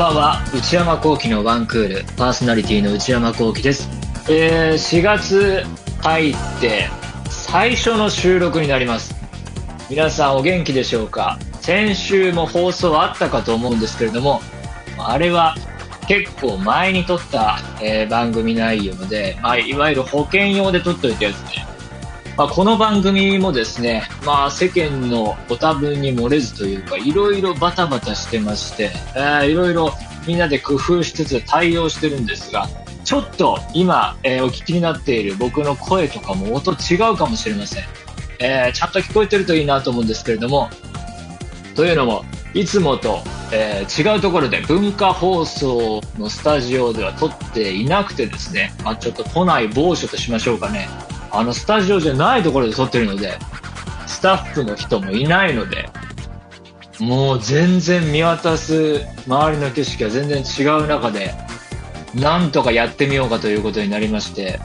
ばんは。内山聖輝のワンクール。パーソナリティの内山聖輝です、えー、4月入って最初の収録になります。皆さんお元気でしょうか？先週も放送あったかと思うんですけれどもあれは結構前に撮った、えー、番組内容で、まあ、いわゆる保険用で撮っといたやつ、まあ、この番組もですね、まあ、世間のご多分に漏れずというか、いろいろバタバタしてまして、えー、いろいろみんなで工夫しつつ対応してるんですが、ちょっと今、えー、お聞きになっている僕の声とかも音違うかもしれません。えー、ちゃんと聞こえてるといいなと思うんですけれども、というのも、いつもと、えー、違うところで文化放送のスタジオでは撮っていなくてですね、まあ、ちょっと都内某所としましょうかね。あのスタジオじゃないところで撮ってるので、スタッフの人もいないので、もう全然見渡す周りの景色は全然違う中で、なんとかやってみようかということになりまして、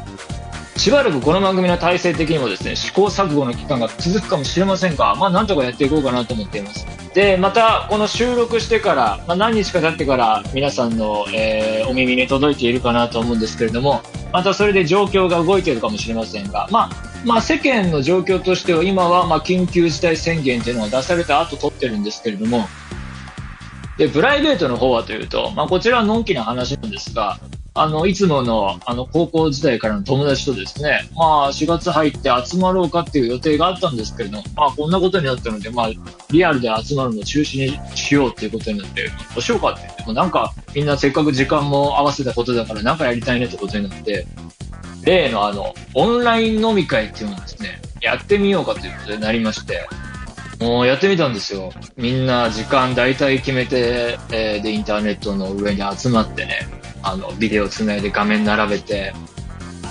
しばらくこの番組の体制的にもですね、試行錯誤の期間が続くかもしれませんが、まあなんとかやっていこうかなと思っています。で、またこの収録してから、まあ、何日か経ってから皆さんの、えー、お耳に届いているかなと思うんですけれども、またそれで状況が動いているかもしれませんが、まあ、まあ、世間の状況としては今はま緊急事態宣言というのが出された後取ってるんですけれども、で、プライベートの方はというと、まあ、こちらはのんきな話なんですが、あの、いつもの、あの、高校時代からの友達とですね、まあ、4月入って集まろうかっていう予定があったんですけれども、まあ、こんなことになったので、まあ、リアルで集まるのを中止にしようっていうことになって、どうしようかって言っても、なんか、みんなせっかく時間も合わせたことだから、なんかやりたいねってことになって、例のあの、オンライン飲み会っていうのをですね、やってみようかということになりまして、もうやってみたんですよ。みんな時間大体決めて、えー、で、インターネットの上に集まってね、あの、ビデオつないで画面並べて、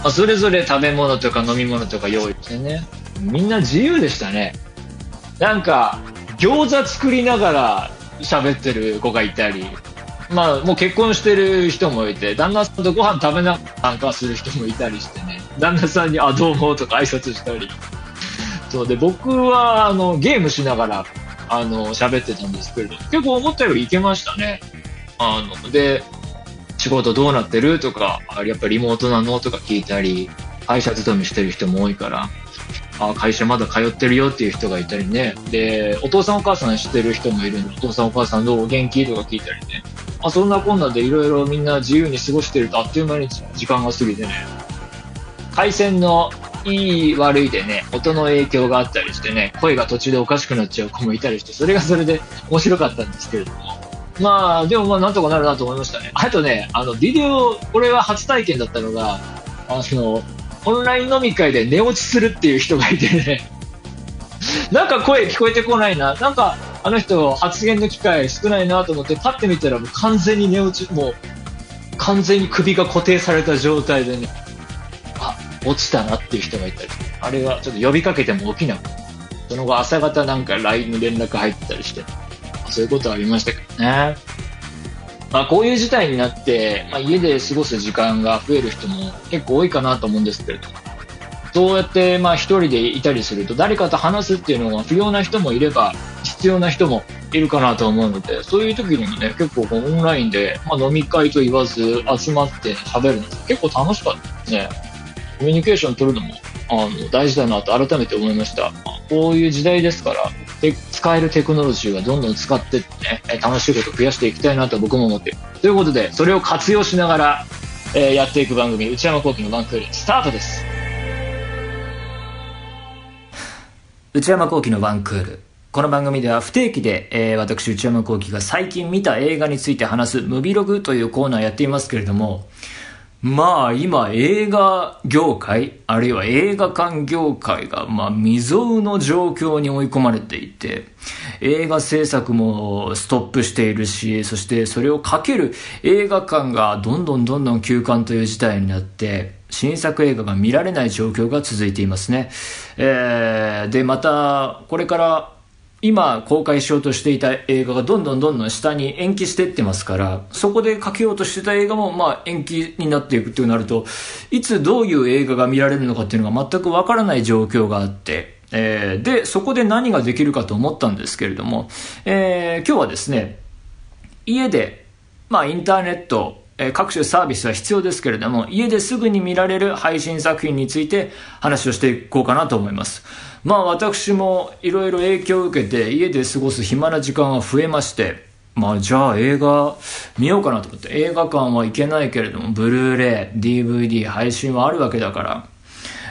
まあ、それぞれ食べ物とか飲み物とか用意してね、みんな自由でしたね。なんか、餃子作りながら喋ってる子がいたり、まあ、もう結婚してる人もいて、旦那さんとご飯食べながら参加する人もいたりしてね、旦那さんに、あ、どうもとか挨拶したり。そうで、僕は、あの、ゲームしながら、あの、喋ってたんですけれど、結構思ったよりいけましたね。あの、で、仕事どうなってる？とか、やっぱりリモートなの？とか聞いたり、会社勤めしてる人も多いから、あ会社まだ通ってるよっていう人がいたりね。で、お父さんお母さん知ってる人もいるんで、お父さんお母さんどう？元気？とか聞いたりね。あそんなこんなでいろいろみんな自由に過ごしてるとあっという間に時間が過ぎてね。回線のいい悪いでね、音の影響があったりしてね、声が途中でおかしくなっちゃう子もいたりして、それがそれで面白かったんですけれども。まあ、でもまあ、なんとかなるなと思いましたね。あとね、あの、ビデオ、これは初体験だったのが、あの、オンライン飲み会で寝落ちするっていう人がいてね、なんか声聞こえてこないな、なんか、あの人発言の機会少ないなと思って、パッて見たらもう完全に寝落ち、もう、完全に首が固定された状態でね、あ、落ちたなっていう人がいたり、あれはちょっと呼びかけても起きなくて、その後朝方なんか LINE の連絡入ったりして、そういうことありましたけどね。まあ、こういう事態になって、まあ、家で過ごす時間が増える人も結構多いかなと思うんですけれども、そうやってまあ一人でいたりすると誰かと話すっていうのは不要な人もいれば必要な人もいるかなと思うので、そういう時にもね、結構オンラインで、まあ、飲み会と言わず集まって喋るの結構楽しかったですね。コミュニケーション取るのもあの大事だなと改めて思いました。こういう時代ですから、使えるテクノロジーはどんどん使ってね、楽しいことを増やしていきたいなと僕も思ってる。ということで、それを活用しながら、えー、やっていく番組、内山幸輝のワンクール、スタートです。内山幸輝のワンクール。この番組では不定期で、えー、私内山幸輝が最近見た映画について話すムビログというコーナーやっていますけれども、まあ今映画業界、あるいは映画館業界がまあ未曾有の状況に追い込まれていて、映画制作もストップしているし、そしてそれをかける映画館がどんどんどんどん休館という事態になって、新作映画が見られない状況が続いていますね。えー、で、また、これから今公開しようとしていた映画がどんどんどんどん下に延期していってますから、そこでかけようとしてた映画もまあ延期になっていくってなると、いつどういう映画が見られるのかっていうのが全くわからない状況があって、えー、で、そこで何ができるかと思ったんですけれども、えー、今日はですね、家でまあインターネット、え各種サービスは必要ですけれども、家ですぐに見られる配信作品について話をしていこうかなと思います。まあ私もいろいろ影響を受けて家で過ごす暇な時間は増えまして、まあじゃあ映画見ようかなと思って映画館は行けないけれども、ブルーレイ、DVD、配信はあるわけだから、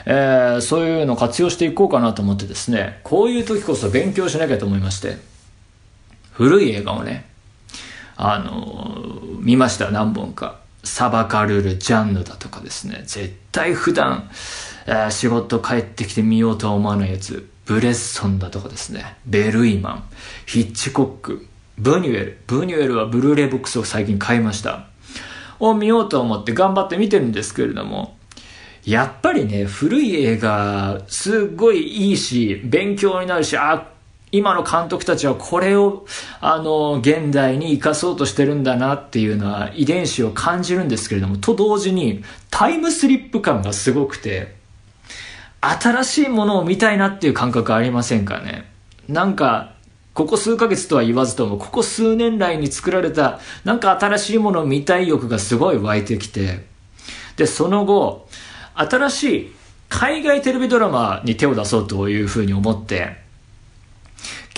えー、そういうの活用していこうかなと思ってですね、こういう時こそ勉強しなきゃと思いまして、古い映画をね、あの、見ました？何本か。サバカルル、ジャンヌだとかですね、絶対普段、えー、仕事帰ってきて見ようとは思わないやつ、ブレッソンだとかですね、ベルイマン、ヒッチコック、ブニュエル。ブニュエルはブルーレイボックスを最近買いました。を見ようと思って頑張って見てるんですけれども、やっぱりね、古い映画、すっごいいいし、勉強になるし、あ、今の監督たちはこれを、あの、現代に生かそうとしてるんだなっていうのは遺伝子を感じるんですけれども、と同時にタイムスリップ感がすごくて、新しいものを見たいなっていう感覚ありませんかね？なんか、ここ数ヶ月とは言わずとも、ここ数年来に作られた、なんか新しいものを見たい欲がすごい湧いてきて、で、その後、新しい海外テレビドラマに手を出そうというふうに思って、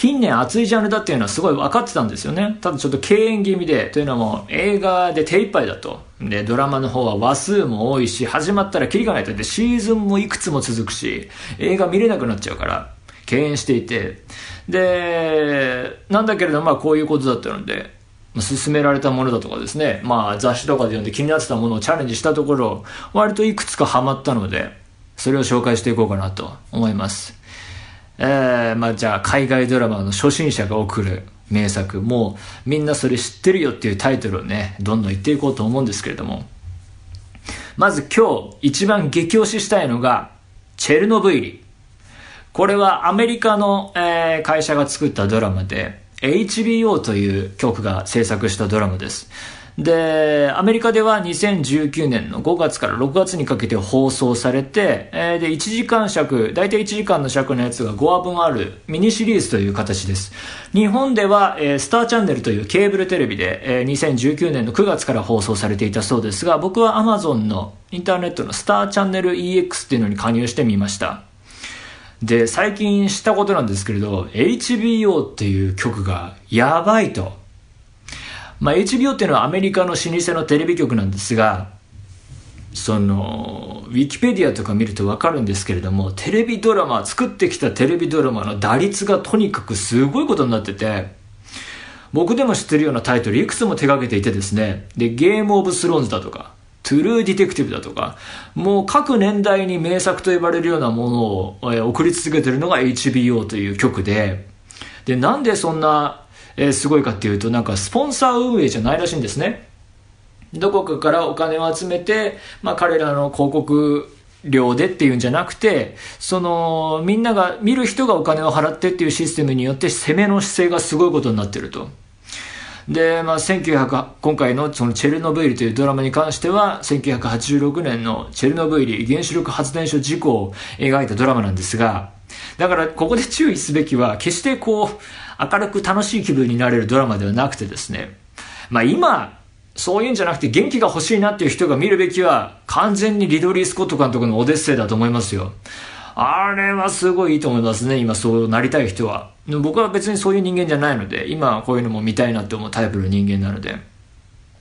近年熱いジャンルだっていうのはすごい分かってたんですよね。ただちょっと敬遠気味で、というのも映画で手一杯だと。で、ドラマの方は話数も多いし、始まったらキリがないと。で、シーズンもいくつも続くし、映画見れなくなっちゃうから、敬遠していて、で、なんだけれども、まあこういうことだったので、勧められたものだとかですね、まあ雑誌とかで読んで気になってたものをチャレンジしたところ、割といくつかハマったので、それを紹介していこうかなと思います。えー、まあじゃあ海外ドラマの初心者が送る名作、もうみんなそれ知ってるよっていうタイトルをね、どんどん言っていこうと思うんですけれども、まず今日一番激推ししたいのが、チェルノブイリ。これはアメリカの、えー、会社が作ったドラマで、HBO という曲が制作したドラマです。で、アメリカでは2019年の5月から6月にかけて放送されて、えー、で、1時間尺、大体1時間の尺のやつが5話分あるミニシリーズという形です。日本では、えー、スターチャンネルというケーブルテレビで、えー、2019年の9月から放送されていたそうですが、僕は Amazon のインターネットのスターチャンネル EX っていうのに加入してみました。で、最近知ったことなんですけれど、HBO っていう曲がやばいと。まあ、HBO っていうのはアメリカの老舗のテレビ局なんですが、その、ウィキペディアとか見るとわかるんですけれども、テレビドラマ、作ってきたテレビドラマの打率がとにかくすごいことになってて、僕でも知ってるようなタイトルいくつも手掛けていてですね、で、ゲームオブスローンズだとか、トゥルーディテクティブだとか、もう各年代に名作と呼ばれるようなものを、え送り続けてるのが HBO という曲で、で、なんでそんな、えー、すごいかっていうと、なんかスポンサー運営じゃないらしいんですね。どこかからお金を集めて、まあ彼らの広告料でっていうんじゃなくて、その、みんなが、見る人がお金を払ってっていうシステムによって攻めの姿勢がすごいことになってると。で、まあ、1900、今回のそのチェルノブイリというドラマに関しては、1986年のチェルノブイリ原子力発電所事故を描いたドラマなんですが、だからここで注意すべきは、決してこう、明るく楽しい気分になれるドラマではなくてですね、まあ今、そういうんじゃなくて元気が欲しいなっていう人が見るべきは、完全にリドリー・スコット監督のオデッセイだと思いますよ。あれはすごいいいと思いますね、今そうなりたい人は。僕は別にそういう人間じゃないので、今こういうのも見たいなって思うタイプの人間なので。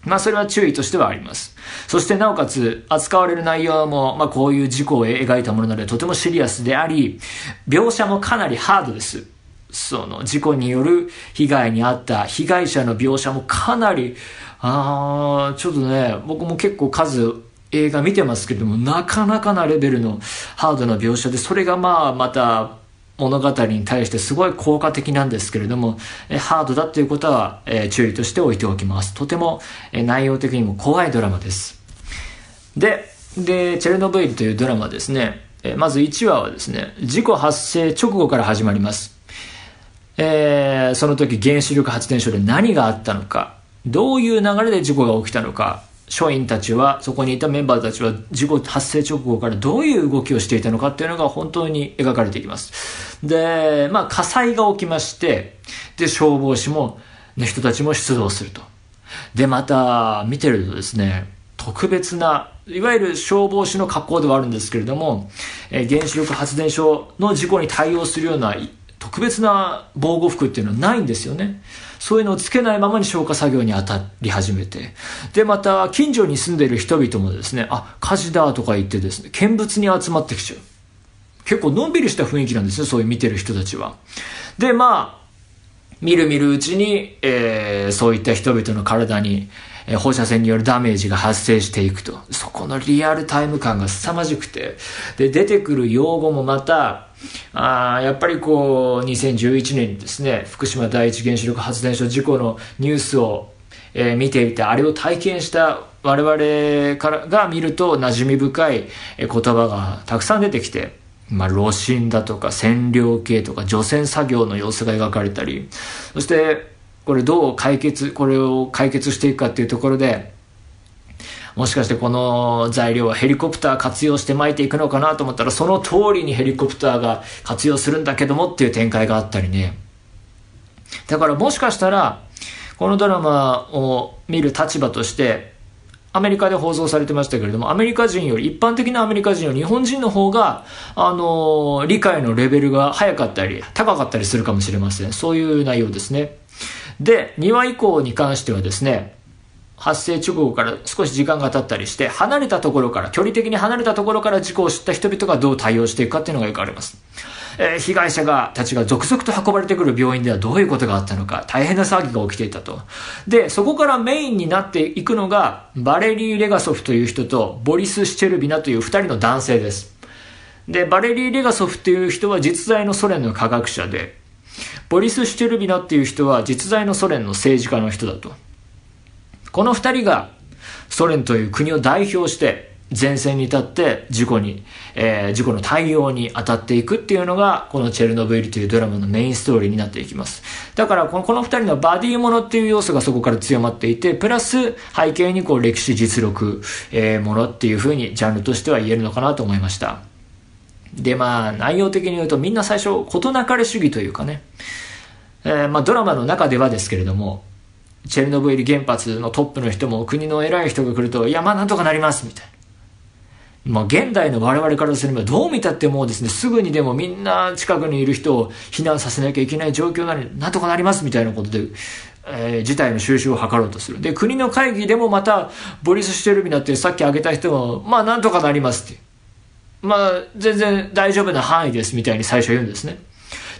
まあそれは注意としてはあります。そしてなおかつ扱われる内容も、まあこういう事故を描いたものなのでとてもシリアスであり、描写もかなりハードです。その事故による被害に遭った被害者の描写もかなり、あー、ちょっとね、僕も結構数映画見てますけども、なかなかなレベルのハードな描写で、それがまあまた物語に対してすごい効果的なんですけれども、えハードだということは、え注意として置いておきます。とても、え内容的にも怖いドラマです。で、で、チェルノブイリというドラマですね、えまず1話はですね、事故発生直後から始まります。えー、その時原子力発電所で何があったのか、どういう流れで事故が起きたのか、署員たちは、そこにいたメンバーたちは事故発生直後からどういう動きをしていたのかっていうのが本当に描かれていきます。で、まあ火災が起きまして、で、消防士も、の人たちも出動すると。で、また、見てるとですね、特別な、いわゆる消防士の格好ではあるんですけれども、えー、原子力発電所の事故に対応するような特別な防護服っていうのはないんですよね。そういうのをつけないままに消火作業に当たり始めて。で、また、近所に住んでいる人々もですね、あ、火事だとか言ってですね、見物に集まってきちゃう。結構のんびりした雰囲気なんですね、そういう見てる人たちは。で、まあ、見る見るうちに、えー、そういった人々の体に、え、放射線によるダメージが発生していくと。そこのリアルタイム感が凄まじくて。で、出てくる用語もまた、あやっぱりこう、2011年にですね、福島第一原子力発電所事故のニュースを、えー、見ていて、あれを体験した我々からが見ると馴染み深い言葉がたくさん出てきて、まあ、炉心だとか染料系とか除染作業の様子が描かれたり、そして、これどう解決、これを解決していくかっていうところで、もしかしてこの材料はヘリコプター活用して巻いていくのかなと思ったら、その通りにヘリコプターが活用するんだけどもっていう展開があったりね。だからもしかしたら、このドラマを見る立場として、アメリカで放送されてましたけれども、アメリカ人より、一般的なアメリカ人より日本人の方が、あの、理解のレベルが早かったり、高かったりするかもしれません。そういう内容ですね。で、2話以降に関してはですね、発生直後から少し時間が経ったりして、離れたところから、距離的に離れたところから事故を知った人々がどう対応していくかっていうのがよくあります。えー、被害者が、たちが続々と運ばれてくる病院ではどういうことがあったのか、大変な騒ぎが起きていたと。で、そこからメインになっていくのが、バレリー・レガソフという人と、ボリス・シチェルビナという二人の男性です。で、バレリー・レガソフっていう人は実在のソ連の科学者で、ボリス・シュチェルビナっていう人は実在のソ連の政治家の人だと。この二人がソ連という国を代表して前線に立って事故に、えー、事故の対応に当たっていくっていうのが、このチェルノブイリというドラマのメインストーリーになっていきます。だからこの、この二人のバディものっていう要素がそこから強まっていて、プラス背景にこう歴史実録、えー、ものっていうふうにジャンルとしては言えるのかなと思いました。で、まあ、内容的に言うとみんな最初、事なかれ主義というかね、えー、まあドラマの中ではですけれども、チェルノブイリ原発のトップの人も国の偉い人が来ると、いや、まあなんとかなります、みたいな。まあ、現代の我々からすればどう見たってもうですね、すぐにでもみんな近くにいる人を避難させなきゃいけない状況なのになんとかなりますみたいなことで、えー、事態の収拾を図ろうとする。で、国の会議でもまた、ボリス・シュテルビナってさっき挙げた人も、まあなんとかなりますって。まあ、全然大丈夫な範囲ですみたいに最初言うんですね。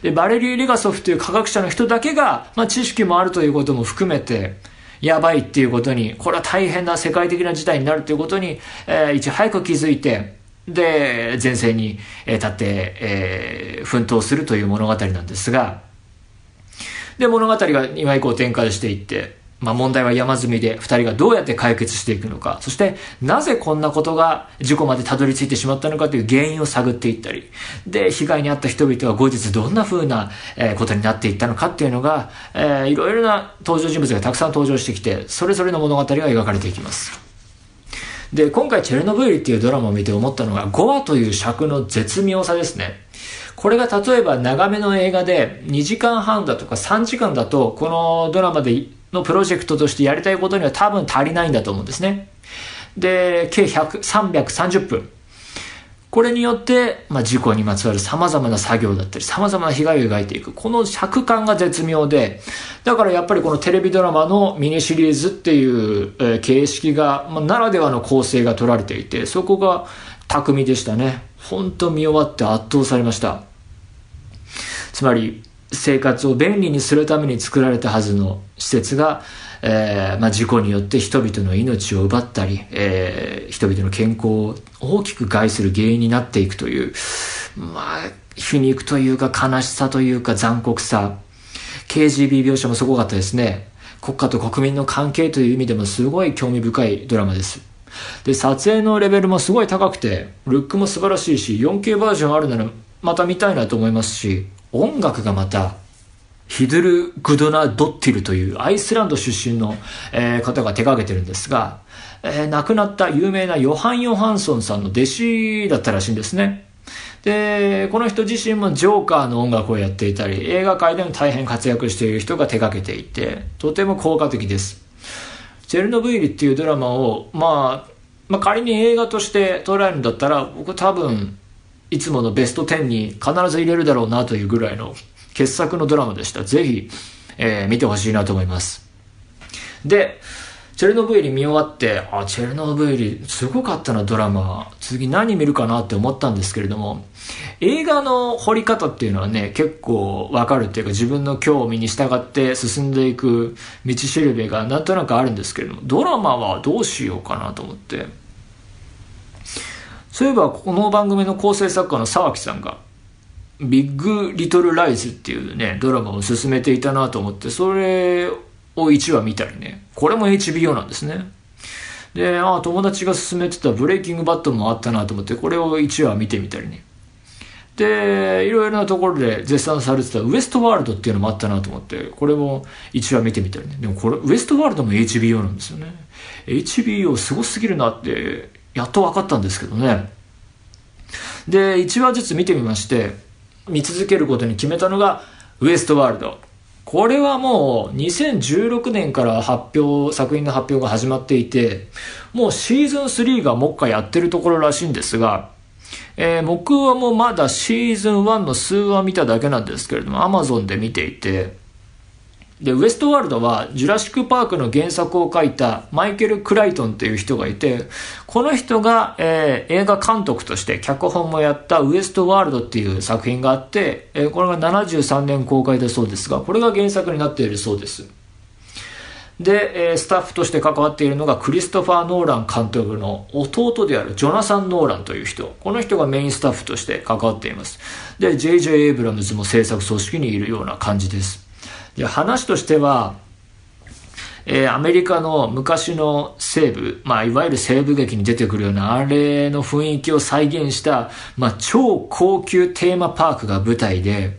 で、バレリー・レガソフという科学者の人だけが、まあ知識もあるということも含めて、やばいっていうことに、これは大変な世界的な事態になるということに、えー、いち早く気づいて、で、前線に立って、えー、奮闘するという物語なんですが、で、物語が今以降展開していって、まあ、問題は山積みで二人がどうやって解決していくのか、そしてなぜこんなことが事故までたどり着いてしまったのかという原因を探っていったり、で、被害に遭った人々は後日どんな風なことになっていったのかっていうのが、えー、いろいろな登場人物がたくさん登場してきて、それぞれの物語が描かれていきます。で、今回チェルノブイリっていうドラマを見て思ったのが5話という尺の絶妙さですね。これが例えば長めの映画で2時間半だとか3時間だと、このドラマでのプロジェクトとしてやりたいことには多分足りないんだと思うんですね。で、計100、330分。これによって、まあ、事故にまつわる様々な作業だったり、様々な被害を描いていく。この尺感が絶妙で、だからやっぱりこのテレビドラマのミニシリーズっていう、えー、形式が、まあ、ならではの構成が取られていて、そこが巧みでしたね。本当見終わって圧倒されました。つまり、生活を便利にするために作られたはずの施設が、えーまあ、事故によって人々の命を奪ったり、えー、人々の健康を大きく害する原因になっていくという、まあ、皮肉というか悲しさというか残酷さ。KGB 描写もすごかったですね。国家と国民の関係という意味でもすごい興味深いドラマです。で撮影のレベルもすごい高くてルックも素晴らしいし 4K バージョンあるならまた見たいなと思いますし音楽がまた、ヒドゥル・グドナ・ドッティルというアイスランド出身の、えー、方が手掛けてるんですが、えー、亡くなった有名なヨハン・ヨハンソンさんの弟子だったらしいんですね。で、この人自身もジョーカーの音楽をやっていたり、映画界でも大変活躍している人が手掛けていて、とても効果的です。チェルノブイリっていうドラマを、まあ、まあ仮に映画として捉えるんだったら、僕多分、いつものベスト10に必ず入れるだろうなというぐらいの傑作のドラマでした。ぜひ、えー、見てほしいなと思います。で、チェルノブイリ見終わって、あ、チェルノブイリすごかったなドラマ。次何見るかなって思ったんですけれども、映画の掘り方っていうのはね、結構わかるっていうか自分の興味に従って進んでいく道しるべがなんとなくあるんですけれども、ドラマはどうしようかなと思って。そういえばこの番組の構成作家の沢木さんが、ビッグ・リトル・ライズっていうね、ドラマを進めていたなと思って、それを1話見たりね。これも HBO なんですね。で、ああ、友達が勧めてたブレイキングバットもあったなと思って、これを1話見てみたりね。で、いろいろなところで絶賛されてたウエストワールドっていうのもあったなと思って、これも1話見てみたりね。でもこれ、ウエストワールドも HBO なんですよね。HBO すごすぎるなって、やっと分かったんですけどね。で、1話ずつ見てみまして、見続けることに決めたのが、ウエストワールド。これはもう2016年から発表、作品の発表が始まっていて、もうシーズン3がもう一回やってるところらしいんですが、えー、僕はもうまだシーズン1の数話見ただけなんですけれども、Amazon で見ていて、で、ウエストワールドは、ジュラシック・パークの原作を書いたマイケル・クライトンっていう人がいて、この人が、えー、映画監督として脚本もやったウエストワールドっていう作品があって、えー、これが73年公開だそうですが、これが原作になっているそうです。で、えー、スタッフとして関わっているのがクリストファー・ノーラン監督の弟であるジョナサン・ノーランという人。この人がメインスタッフとして関わっています。で、J.J. エイブラムズも制作組織にいるような感じです。で話としては、えー、アメリカの昔の西部、まあ、いわゆる西部劇に出てくるようなあれの雰囲気を再現した、まあ、超高級テーマパークが舞台で、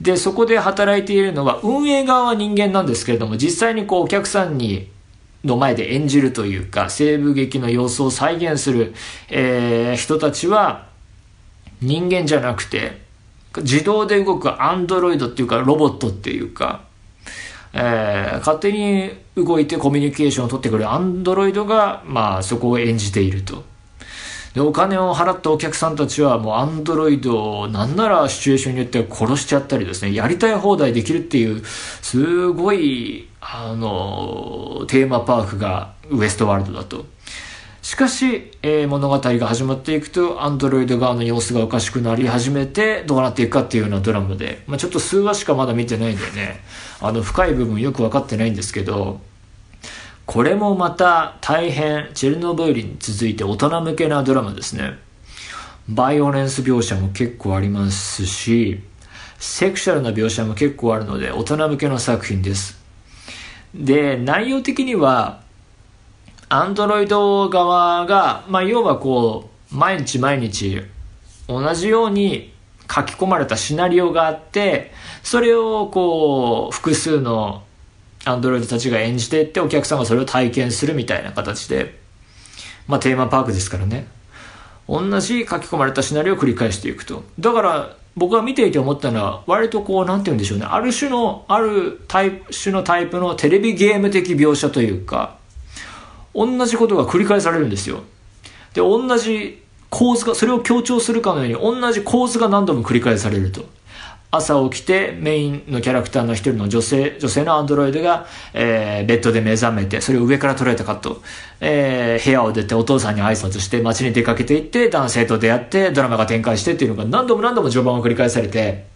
で、そこで働いているのは、運営側は人間なんですけれども、実際にこう、お客さんに、の前で演じるというか、西部劇の様子を再現する、えー、人たちは、人間じゃなくて、自動で動くアンドロイドっていうかロボットっていうか、えー、勝手に動いてコミュニケーションを取ってくるアンドロイドが、まあ、そこを演じていると。で、お金を払ったお客さんたちはもうアンドロイドをなんならシチュエーションによっては殺しちゃったりですね、やりたい放題できるっていう、すごい、あの、テーマパークがウエストワールドだと。しかし、えー、物語が始まっていくと、アンドロイド側の様子がおかしくなり始めて、どうなっていくかっていうようなドラマで、まあ、ちょっと数話しかまだ見てないんでね、あの、深い部分よくわかってないんですけど、これもまた大変、チェルノブイリに続いて大人向けなドラマですね。バイオレンス描写も結構ありますし、セクシャルな描写も結構あるので、大人向けの作品です。で、内容的には、アンドロイド側が、まあ、要はこう、毎日毎日、同じように書き込まれたシナリオがあって、それをこう、複数のアンドロイドたちが演じていって、お客さんがそれを体験するみたいな形で、まあ、テーマパークですからね。同じ書き込まれたシナリオを繰り返していくと。だから、僕が見ていて思ったのは、割とこう、なんて言うんでしょうね。ある種の、あるタイプ、種のタイプのテレビゲーム的描写というか、同じことが繰り返されるんですよ。で、同じ構図が、それを強調するかのように同じ構図が何度も繰り返されると。朝起きてメインのキャラクターの一人の女性、女性のアンドロイドが、えー、ベッドで目覚めて、それを上から捉えたカット。えー、部屋を出てお父さんに挨拶して街に出かけていって男性と出会ってドラマが展開してっていうのが何度も何度も序盤を繰り返されて、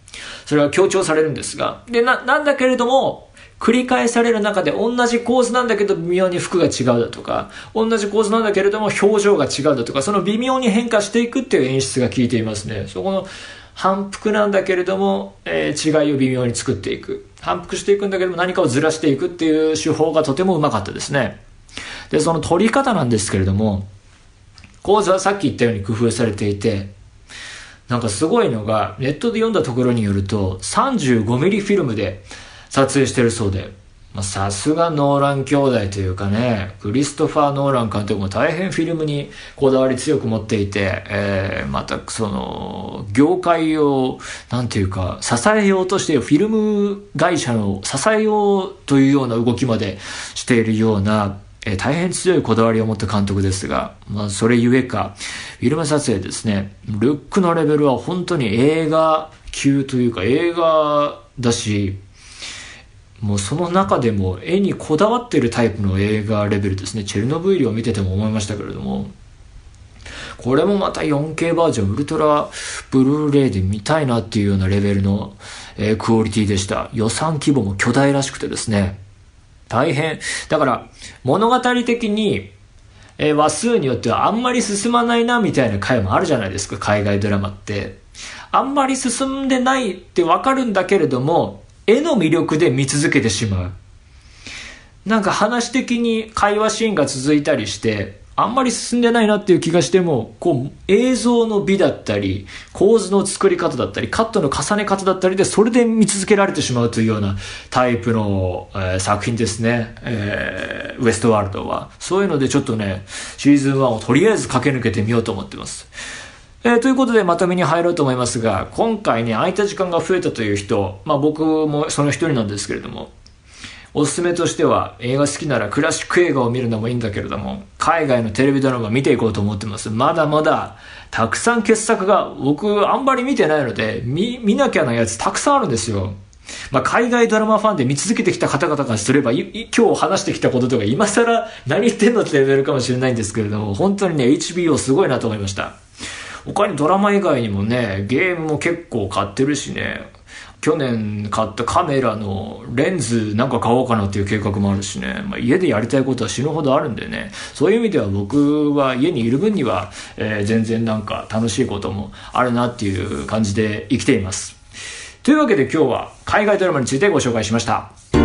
それは強調されるんですが、で、な、なんだけれども、繰り返される中で同じ構図なんだけど微妙に服が違うだとか、同じ構図なんだけれども表情が違うだとか、その微妙に変化していくっていう演出が効いていますね。そこの反復なんだけれども、えー、違いを微妙に作っていく。反復していくんだけども何かをずらしていくっていう手法がとてもうまかったですね。で、その撮り方なんですけれども、構図はさっき言ったように工夫されていて、なんかすごいのが、ネットで読んだところによると、35ミリフィルムで、撮影してるそうで、さすがノーラン兄弟というかね、クリストファー・ノーラン監督も大変フィルムにこだわり強く持っていて、えー、またその、業界を、なんていうか、支えようとしてフィルム会社の支えようというような動きまでしているような、えー、大変強いこだわりを持った監督ですが、まあ、それゆえか、フィルム撮影ですね、ルックのレベルは本当に映画級というか映画だし、もうその中でも絵にこだわってるタイプの映画レベルですね。チェルノブイリを見てても思いましたけれども、これもまた 4K バージョン、ウルトラブルーレイで見たいなっていうようなレベルの、えー、クオリティでした。予算規模も巨大らしくてですね。大変。だから、物語的に、えー、話数によってはあんまり進まないなみたいな回もあるじゃないですか、海外ドラマって。あんまり進んでないってわかるんだけれども、絵の魅力で見続けてしまう。なんか話的に会話シーンが続いたりして、あんまり進んでないなっていう気がしても、こう、映像の美だったり、構図の作り方だったり、カットの重ね方だったりで、それで見続けられてしまうというようなタイプの、えー、作品ですね。えー、ウエストワールドは。そういうのでちょっとね、シーズン1をとりあえず駆け抜けてみようと思ってます。えー、ということでまとめに入ろうと思いますが、今回ね、空いた時間が増えたという人、まあ僕もその一人なんですけれども、おすすめとしては映画好きならクラシック映画を見るのもいいんだけれども、海外のテレビドラマ見ていこうと思ってます。まだまだたくさん傑作が僕あんまり見てないので、見、見なきゃなやつたくさんあるんですよ。まあ、海外ドラマファンで見続けてきた方々からすれば、今日話してきたこととか今更何言ってんのってレベルかもしれないんですけれども、本当にね、HBO すごいなと思いました。他にドラマ以外にもね、ゲームも結構買ってるしね、去年買ったカメラのレンズなんか買おうかなっていう計画もあるしね、まあ、家でやりたいことは死ぬほどあるんでね、そういう意味では僕は家にいる分には、えー、全然なんか楽しいこともあるなっていう感じで生きています。というわけで今日は海外ドラマについてご紹介しました。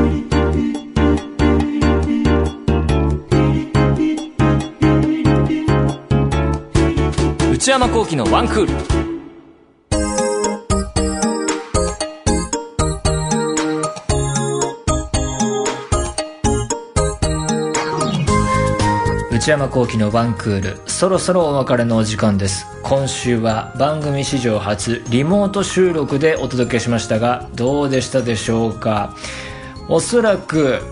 内山幸輝のワンクール。内山幸輝のワンクールそろそろお別れのお時間です。今週は番組史上初リモート収録でお届けしましたがどうでしたでしょうか？おそらく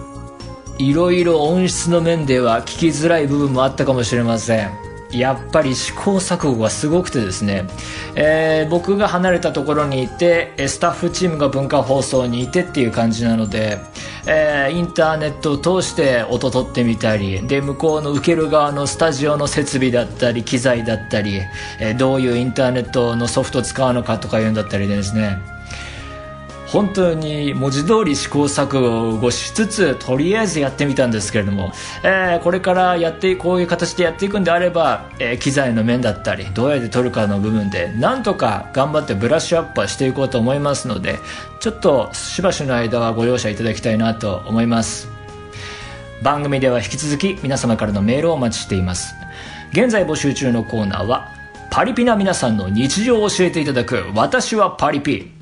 いろいろ音質の面では聞きづらい部分もあったかもしれません。やっぱり試行錯誤がすごくてですね、えー、僕が離れたところにいてスタッフチームが文化放送にいてっていう感じなので、えー、インターネットを通して音取ってみたりで向こうの受ける側のスタジオの設備だったり機材だったり、えー、どういうインターネットのソフト使うのかとかいうんだったりですね。本当に文字通り試行錯誤をしつつとりあえずやってみたんですけれども、えー、これからやってこういう形でやっていくんであれば、えー、機材の面だったりどうやって撮るかの部分でなんとか頑張ってブラッシュアップはしていこうと思いますのでちょっとしばしの間はご容赦いただきたいなと思います。番組では引き続き皆様からのメールをお待ちしています。現在募集中のコーナーはパリピな皆さんの日常を教えていただく私はパリピ。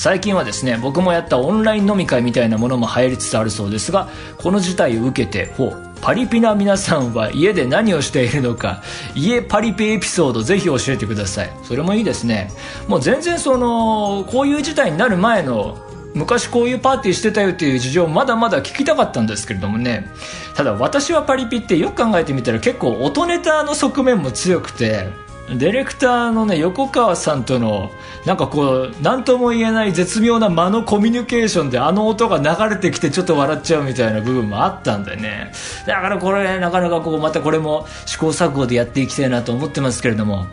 最近はですね僕もやったオンライン飲み会みたいなものも流行りつつあるそうですがこの事態を受けてほうパリピな皆さんは家で何をしているのか家パリピエピソードぜひ教えてください。それもいいですね。もう全然そのこういう事態になる前の昔こういうパーティーしてたよっていう事情まだまだ聞きたかったんですけれどもね。ただ私はパリピってよく考えてみたら結構音ネタの側面も強くてディレクターのね横川さんとのなんかこう何とも言えない絶妙な間のコミュニケーションであの音が流れてきてちょっと笑っちゃうみたいな部分もあったんでね。だからこれなかなかこうまたこれも試行錯誤でやっていきたいなと思ってますけれども。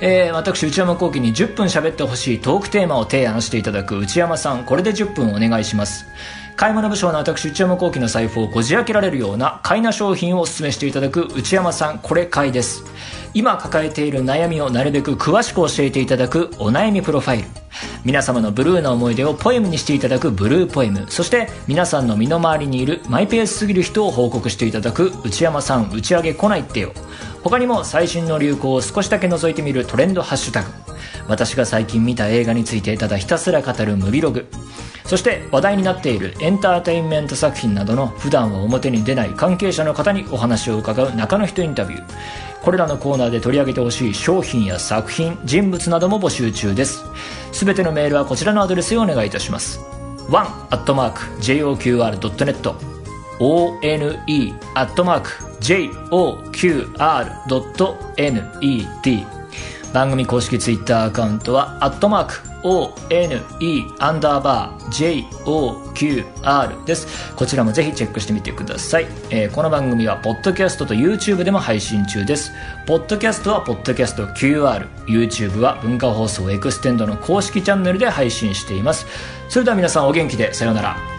えー、私内山幸輝に10分喋ってほしいトークテーマを提案していただく内山さんこれで10分お願いします。買い物部署の私内山幸輝の財布をこじ開けられるような買いな商品をお勧めしていただく内山さんこれ買いです。今抱えている悩みをなるべく詳しく教えていただくお悩みプロファイル。皆様のブルーな思い出をポエムにしていただくブルーポエム。そして皆さんの身の回りにいるマイペースすぎる人を報告していただく内山さん打ち上げ来ないってよ。他にも最新の流行を少しだけ覗いてみるトレンドハッシュタグ。私が最近見た映画についてただひたすら語るムビログ。そして話題になっているエンターテインメント作品などの普段は表に出ない関係者の方にお話を伺う中の人インタビュー。これらのコーナーで取り上げてほしい商品や作品人物なども募集中です。すべてのメールはこちらのアドレスへお願いいたします。one.joqr.net one.joqr.net 番組公式ツイッターアカウントは、アットマーク、one アンダーバー joqr です。こちらもぜひチェックしてみてください。えーこの番組は、ポッドキャストと YouTube でも配信中です。ポッドキャストは、ポッドキャスト QR、YouTube は文化放送エクステンドの公式チャンネルで配信しています。それでは皆さんお元気で、さようなら。